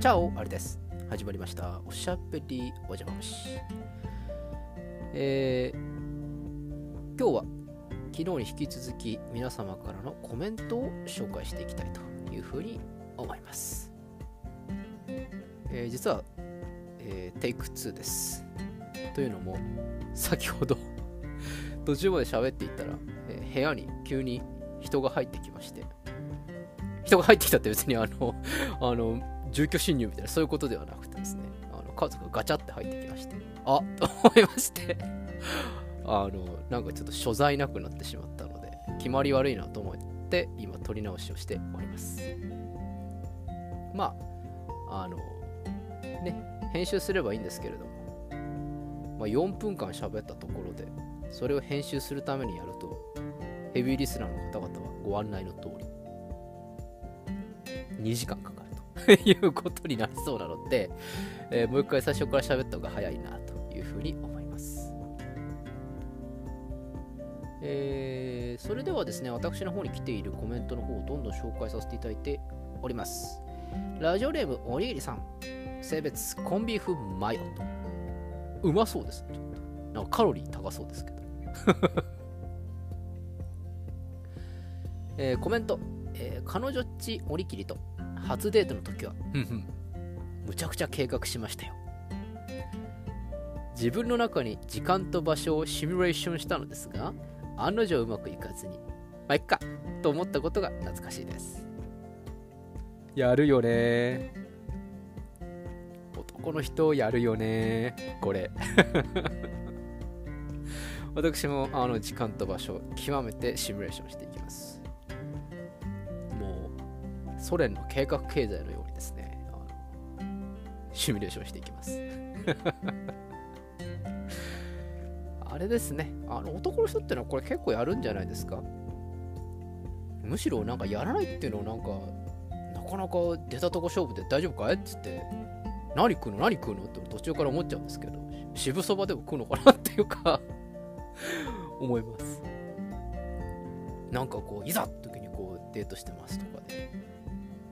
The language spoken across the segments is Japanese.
チャオあれです。始まりました。おしゃべりおじゃまし。えー、今日は昨日に引き続き皆様からのコメントを紹介していきたいというふうに思います。えー実は、えーテイク2です。というのも、先ほど 途中まで喋っていったら、えー部屋に急に人が入ってきまして、人が入ってきたって別にあの、あの、住居侵入みたいなそういうことではなくてですね、あの家族がガチャって入ってきまして、あと思いまして、あの、なんかちょっと所在なくなってしまったので、決まり悪いなと思って、今撮り直しをしております。まあ、あの、ね、編集すればいいんですけれども、まあ、4分間喋ったところで、それを編集するためにやると、ヘビーリスナーの方々はご案内の通り、2時間かいうことになりそうなので、えーもう一回最初から喋った方が早いなというふうに思います。えーそれではですね、私の方に来ているコメントの方をどんどん紹介させていただいております。ラジオネームおにぎりさん、性別コンビーフマヨと。うまそうです、ちょっと。なんかカロリー高そうですけど。えーコメント、えー彼女っちおりきりと初デートの時は、むちゃくちゃ計画しましたよ。自分の中に時間と場所をシミュレーションしたのですが、案の定うまくいかずに、まあ、いっかと思ったことが懐かしいです。やるよね男の人やるよねこれ。私もあの時間と場所を極めてシミュレーションしていきます。ソ連の計画経済のようにですね、あのシミュレーションしていきます。あれですね、あの男の人ってのはこれ結構やるんじゃないですか。むしろなんかやらないっていうのをなんか、なかなか出たとこ勝負で大丈夫かいっつって、何食うの何食うのって途中から思っちゃうんですけど、渋そばでも食うのかなっていうか 思います。なんかこう、いざって時にこうデートしてますとかで、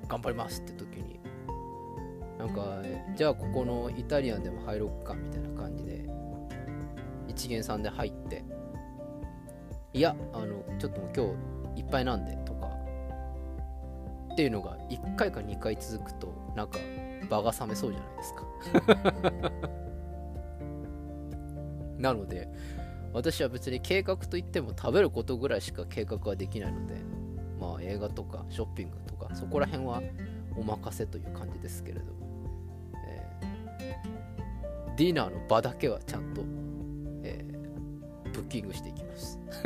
頑張りますって時に、なんか、じゃあここのイタリアンでも入ろっかみたいな感じで、一元さんで入って、いや、あの、ちょっともう今日いっぱいなんでとか、っていうのが1回か2回続くと、なんか場が冷めそうじゃないですか。なので、私は別に計画といっても食べることぐらいしか計画はできないので、まあ映画とかショッピングとか、そこら辺はお任せという感じですけれど、えーディナーの場だけはちゃんと、えーブッキングしていきます。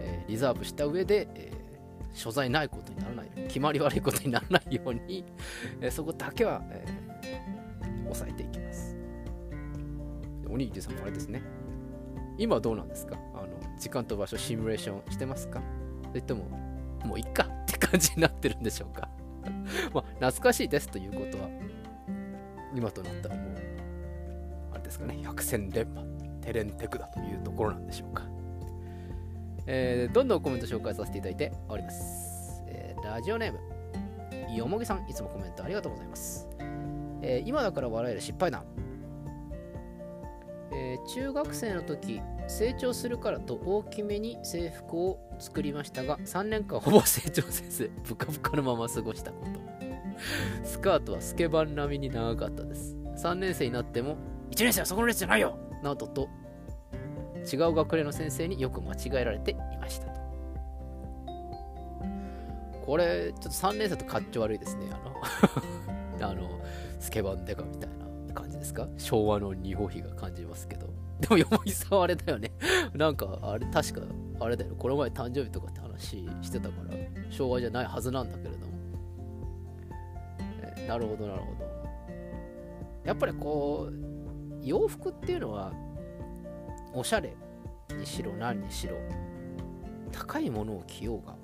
えーリザーブした上で、え所在ないことにならない決まり悪いことにならないように、えそこだけは、えー抑えていきます。おにぎりさんもあれですね。今どうなんですか？あの時間と場所シミュレーションしてますか？それとも、もういっかって感じになってるんでしょうか？まあ、懐かしいですということは、今となったらもう、あれですかね、百戦錬磨、テレンテクだというところなんでしょうか。えーどんどんコメント紹介させていただいております。えーラジオネーム、よもぎさん、いつもコメントありがとうございます。えー今だから笑える失敗談。えー中学生の時、成長するからと大きめに制服を作りましたが、3年間ほぼ成長せず、ブカブカのまま過ごしたこと。スカートはスケバン並みに長かったです。3年生になっても、1年生はそこの列じゃないよなどと、違う学年の先生によく間違えられていましたと。これ、ちょっと3年生とかっちょ悪いですね。あの、あのスケバンデカみたいな感じですか？昭和の二歩比が感じますけど。でも、よもぎさんあれだよね。なんか、あれ、確か、あれだよ。この前誕生日とかって話してたから、昭和じゃないはずなんだけれども。えなるほど、なるほど。やっぱりこう、洋服っていうのは、おしゃれにしろ何にしろ、高いものを着ようが、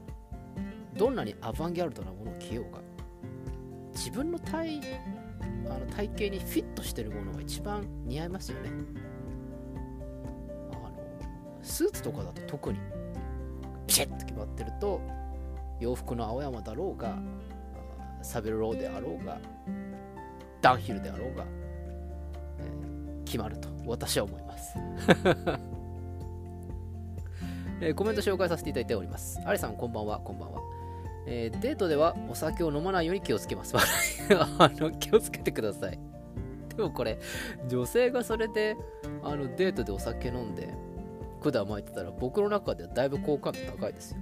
どんなにアバンギャルドなものを着ようが、自分の体あの体型にフィットしてるものが一番似合いますよね。スーツとかだと特にピシッと決まってると洋服の青山だろうがサベルローであろうが、ダンヒルであろうが、えー、決まると私は思います。えー、コメント紹介させていただいております。アリさん、こんばんは、こんばんは。えー、デートではお酒を飲まないように気をつけます。あの気をつけてください。でもこれ、女性がそれであのデートでお酒飲んで管巻いてたら僕の中ではだいぶ好感度高いですよ。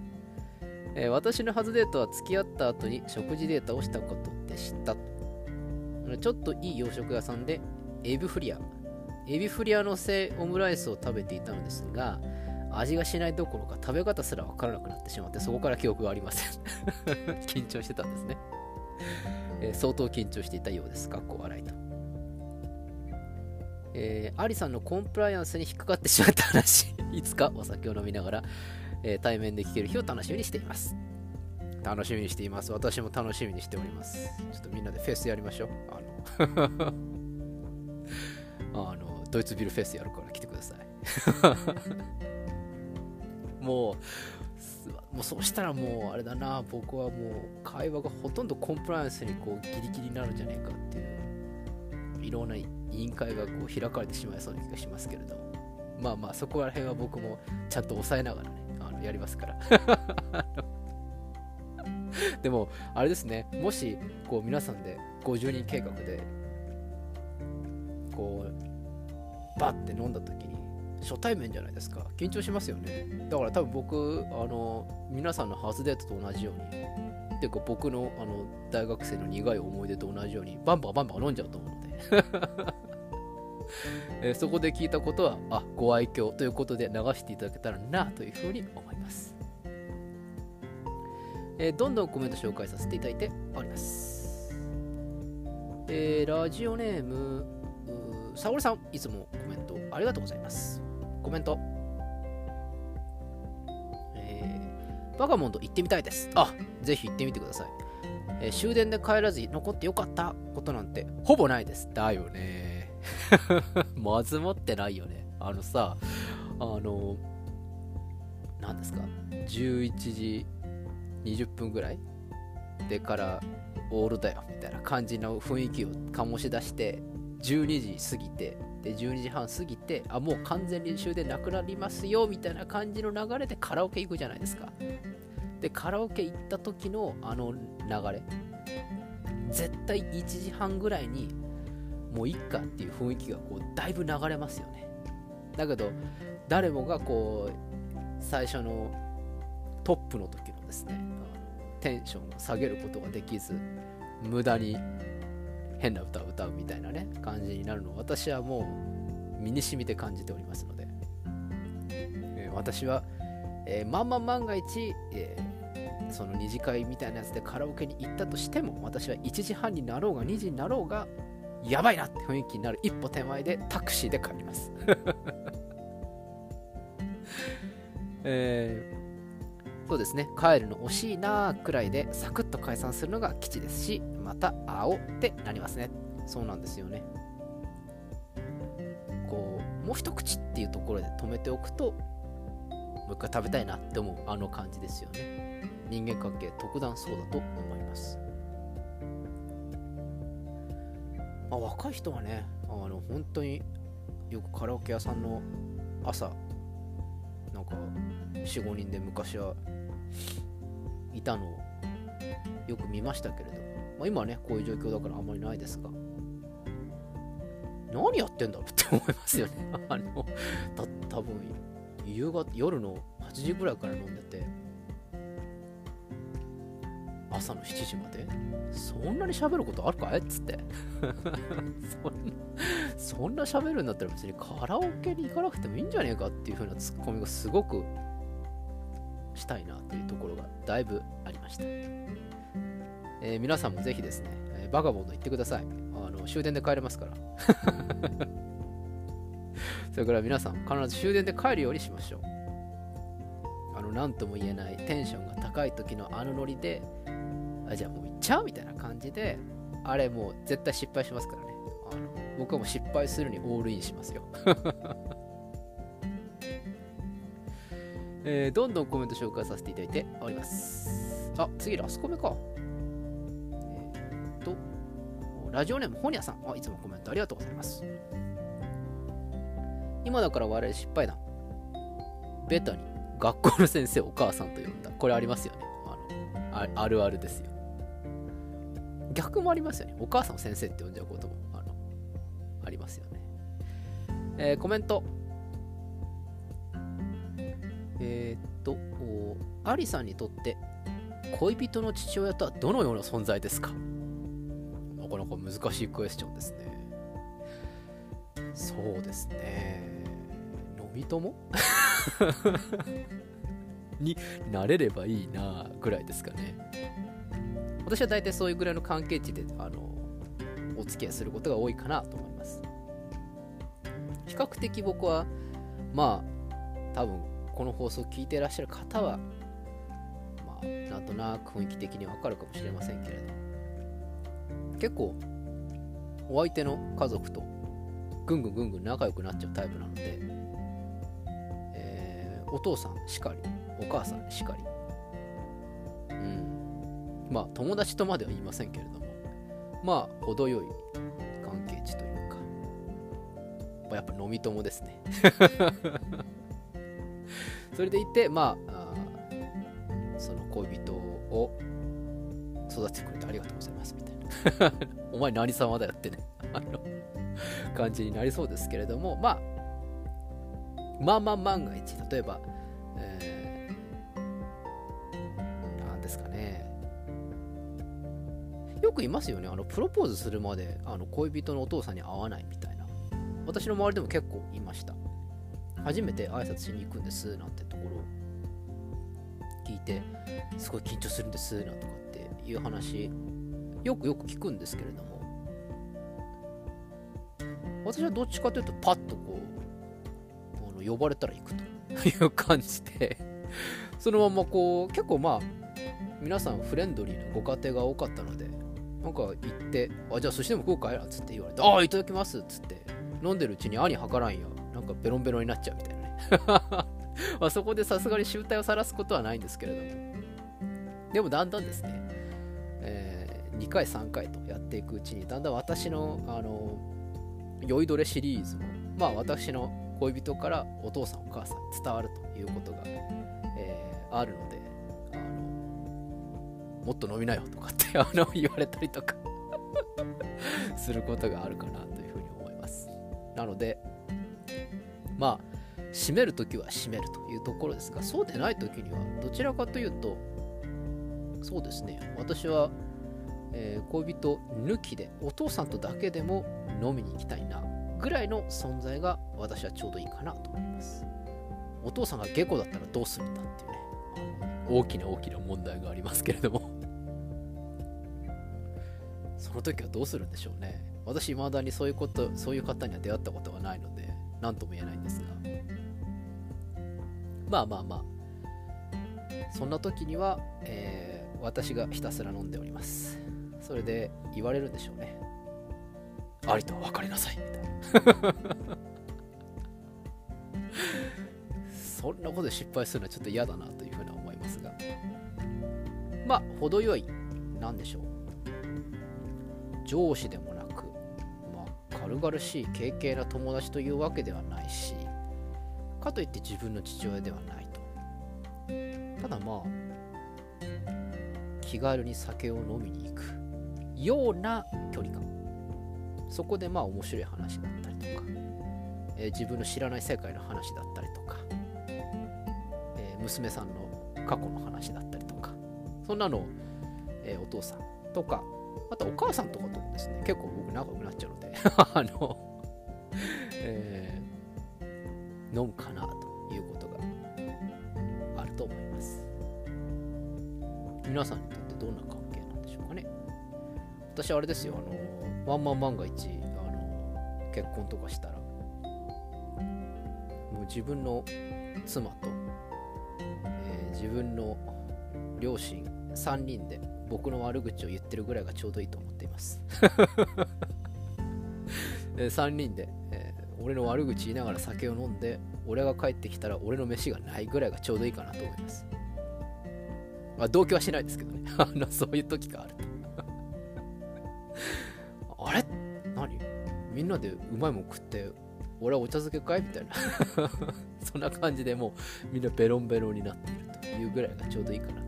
えー、私の初デートは付き合った後に食事デートをしたことでした。ちょっといい洋食屋さんでエビフリア、エビフリアのせオムライスを食べていたのですが、味がしないどころか食べ方すらわからなくなってしまってそこから記憶がありません。緊張してたんですね、えー、相当緊張していたようです。かっこ笑いと。えー、アリさんのコンプライアンスに引っかかってしまった話。いつかお酒を飲みながら、えー、対面で聞ける日を楽しみにしています。楽しみにしています。私も楽しみにしております。ちょっとみんなでフェスやりましょう。あの あのドイツビルフェスやるから来てください。もう、もうそうしたらもうあれだな、僕はもう会話がほとんどコンプライアンスにこうギリギリになるんじゃないかっていう、いろんな委員会がこう開かれてしまいそうな気がしますけれども、まあまあそこら辺は僕もちゃんと抑えながらね、あのやりますから。でも、あれですね、もしこう皆さんで50人計画で、こう、バッて飲んだ時に、初対面じゃないですか。緊張しますよね。だから多分僕あの皆さんの初デートと同じようにっていうか僕のあの大学生の苦い思い出と同じようにバンバンバンバン飲んじゃうと思うので。えそこで聞いたことはあご愛嬌ということで流していただけたらなというふうに思います、えー、どんどんコメント紹介させていただいております、えー、ラジオネーム沙織さんいつもコメントありがとうございますコメント。え、バガモンド行ってみたいです。あ、ぜひ行ってみてください。えー、終電で帰らずに残ってよかったことなんてほぼないです。だよね。まずもってないよね。あのさ、あの、何ですか ?11 時20分ぐらいでからオールだよみたいな感じの雰囲気を醸し出して12時過ぎてで12時半過ぎてあもう完全に終電なくなりますよみたいな感じの流れでカラオケ行くじゃないですかでカラオケ行った時のあの流れ絶対1時半ぐらいにもういっかっていう雰囲気がこうだいぶ流れますよね。だけど誰もがこう最初のトップの時のですねテンションを下げることができず無駄に変な歌を歌うみたいなね感じになるのを私はもう身に染みて感じておりますので、えー、私は、えー、まんま万が一、えー、その二次会みたいなやつでカラオケに行ったとしても私は1時半になろうが2時になろうがやばいなって雰囲気になる一歩手前でタクシーで帰ります えー、そうですね帰るの惜しいなくらいでサクッと解散するのが基地ですしまた青ってなりますね。そうなんですよね。こう、もう一口っていうところで止めておくと、もう一回食べたいなって思うあの感じですよね。人間関係特段そうだと思います。まあ、若い人はね、あの本当によくカラオケ屋さんの朝、なんか4、5人で昔はいたのをよく見ましたけれど。まあ、今はね、こういう状況だからあんまりないですが、何やってんだろうって 思いますよね。あの、た多分夕方、夜の8時ぐらいから飲んでて、朝の7時まで？そんなに喋ることあるかい？っつって そんな喋るんだったら別にカラオケに行かなくてもいいんじゃねえかっていう風なツッコミがすごくしたいなっていうところがだいぶありました。えー、皆さんもぜひですね、えー、バガボンド行ってください。あの終電で帰れますから。それから皆さん、必ず終電で帰るようにしましょう。あの、なんとも言えないテンションが高い時のあのノリで、あじゃあもう行っちゃう？みたいな感じで、あれもう絶対失敗しますからね。あの僕はもう失敗するにオールインしますよ。えー、どんどんコメント紹介させていただいております。あ、次ラスコメか。えっと、ラジオネームホニャさん。あいつもコメントありがとうございます。今だから笑い失敗談。ベタに学校の先生お母さんと呼んだ。これありますよね。あのあるあるですよ。逆もありますよね。お母さんを先生って呼んじゃうこともあのありますよね。えー、コメント。えー、っと、アリさんにとって恋人の父親とはどのような存在ですか？なかなか難しいクエスチョンですね。そうですね。飲み友？になれればいいなぐらいですかね。私は大体そういうぐらいの関係値であのお付き合いすることが多いかなと思います。比較的僕はまあ多分この放送を聞いていらっしゃる方はまあなんとなく雰囲気的にわかるかもしれませんけれど結構お相手の家族とぐんぐんぐんぐん仲良くなっちゃうタイプなので、えー、お父さんしかりお母さんしかりまあ友達とまでは言いませんけれどもまあ程よい関係値というかまあやっぱ飲み友ですね。それでいてまあその恋人を育ててくれてありがとうございますみたいな。お前何様だよってね感じになりそうですけれども、まあ、まあまあ万が一、例えば、くいますよね、あのプロポーズするまであの恋人のお父さんに会わないみたいな。私の周りでも結構いました。初めて挨拶しに行くんですなんてところ聞いて、すごい緊張するんですなんとかっていう話、よくよく聞くんですけれども、私はどっちかというとパッとこうあの呼ばれたら行くという感じでそのままこう結構まあ皆さんフレンドリーなご家庭が多かったのでなんか行ってあじゃあ寿司でも食うかいなんつって言われてああいただきますっつって飲んでるうちに兄計らんよなんかベロンベロンになっちゃうみたいなね。まあそこでさすがに集体を晒すことはないんですけれども。でもだんだんですね、えー、2回3回とやっていくうちにだんだん私のあの酔いどれシリーズも、まあ私の恋人からお父さんお母さん伝わるということが、えー、あるので、もっと飲みなよとかって あの言われたりとか。することがあるかなというふうに思います。なので、まあ、閉めるときは閉めるというところですが、そうでないときには、どちらかというと、そうですね、私は、えー、恋人抜きで、お父さんとだけでも飲みに行きたいなぐらいの存在が私はちょうどいいかなと思います。お父さんが下戸だったらどうするんだっていうね。大きな大きな問題がありますけれども。その時はどうするんでしょうね。私未だにそういうことそういう方には出会ったことがないので何とも言えないんですが。まあまあまあ。そんな時には、えー、私がひたすら飲んでおります。それで言われるんでしょうね。ありとは分かりなさい。みたいなそんなことで失敗するのはちょっと嫌だなというふうに思いますが。まあ程よい何でしょう。上司でもなく、まあ、軽々しい軽々な友達というわけではないしかといって自分の父親ではないと。ただまあ気軽に酒を飲みに行くような距離感。そこでまあ面白い話だったりとか、えー、自分の知らない世界の話だったりとか、えー、娘さんの過去の話だったりとかそんなのを、えー、お父さんとかあとお母さんとかともですね結構僕仲良くなっちゃうので あの、えー、飲むかなということがあると思います。皆さんにとってどんな関係なんでしょうかね。私あれですよあのワンマン万が一あの結婚とかしたらもう自分の妻と、えー、自分の両親3人で僕の悪口を言ってるぐらいがちょうどいいと思っています。3人で、えー、俺の悪口言いながら酒を飲んで俺が帰ってきたら俺の飯がないぐらいがちょうどいいかなと思います。まあ同居はしないですけどね。あのそういう時があると。あれ？何？みんなでうまいもん食って俺はお茶漬けかいみたいな。そんな感じでもうみんなベロンベロンになっているというぐらいがちょうどいいかな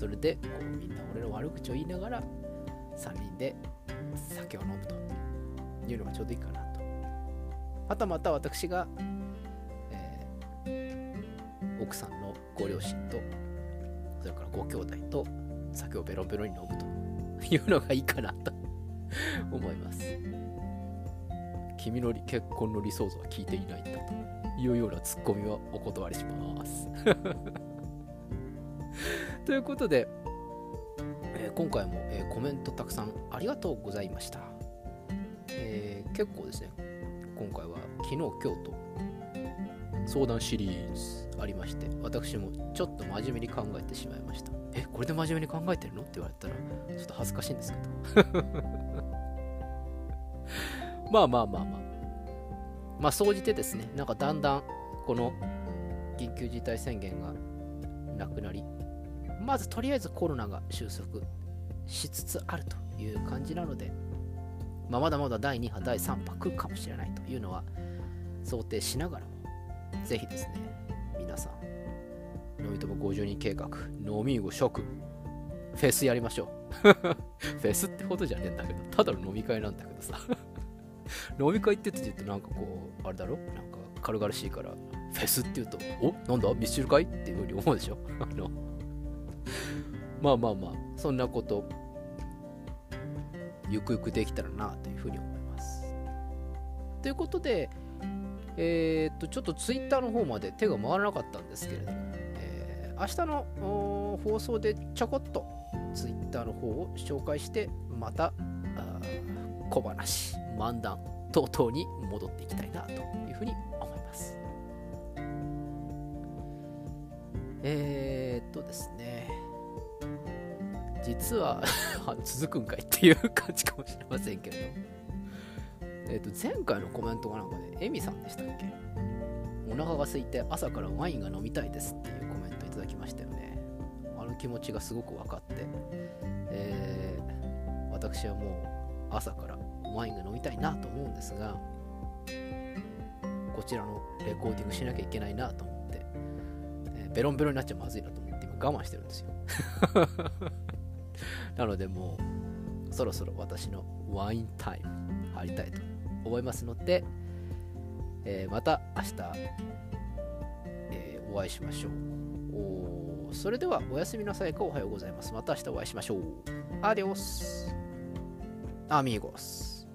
それでこうみんな俺の悪口を言いながら3人で酒を飲むというのがちょうどいいかなとはたまた私が、えー、奥さんのご両親とそれからご兄弟と酒をベロベロに飲むというのがいいかなと思います君の結婚の理想像は聞いていないんだというようなツッコミはお断りしますということで、えー、今回も、えー、コメントたくさんありがとうございました、えー、結構ですね今回は昨日今日と相談シリーズありまして私もちょっと真面目に考えてしまいました。えこれで真面目に考えてるの？って言われたらちょっと恥ずかしいんですけど。まあまあまあまあ。まあ、総じてですね、なんかだんだん、この緊急事態宣言がなくなり、まずとりあえずコロナが収束しつつあるという感じなので、まあ、まだまだ第2波、第3波来るかもしれないというのは想定しながらも、ぜひですね、皆さん、飲み友50人計画、飲み後食、フェスやりましょう。フェスってほどじゃねえんだけど、ただの飲み会なんだけどさ。飲み会って言って言うとなんかこう、あれだろ？なんか軽々しいから、フェスって言うと、お？なんだ？ミスチル会っていうふうに思うでしょ？あの、まあまあまあ、そんなこと、ゆくゆくできたらなというふうに思います。ということで、えー、っと、ちょっとツイッターの方まで手が回らなかったんですけれども、えー、明日の放送でちょこっとツイッターの方を紹介して、また小話、漫談等々に戻っていきたいなというふうに思います。えー、っとですね、実は 続くんかいっていう感じかもしれませんけれど。も、えー、っと前回のコメントがなんかね、エミさんでしたっけ？お腹が空いて朝からワインが飲みたいですっていうコメントいただきましたよね。あの気持ちがすごく分かって、えー、私はもう朝からワインが飲みたいなと思うんですがこちらのレコーディングしなきゃいけないなと思って、えー、ベロンベロンになっちゃまずいなと思って今我慢してるんですよ。なのでもうそろそろ私のワインタイム入りたいと思いますので、えー、また明日、えー、お会いしましょう。それではおやすみなさいか。おはようございます。また明日お会いしましょう。アディオス。アミーゴス。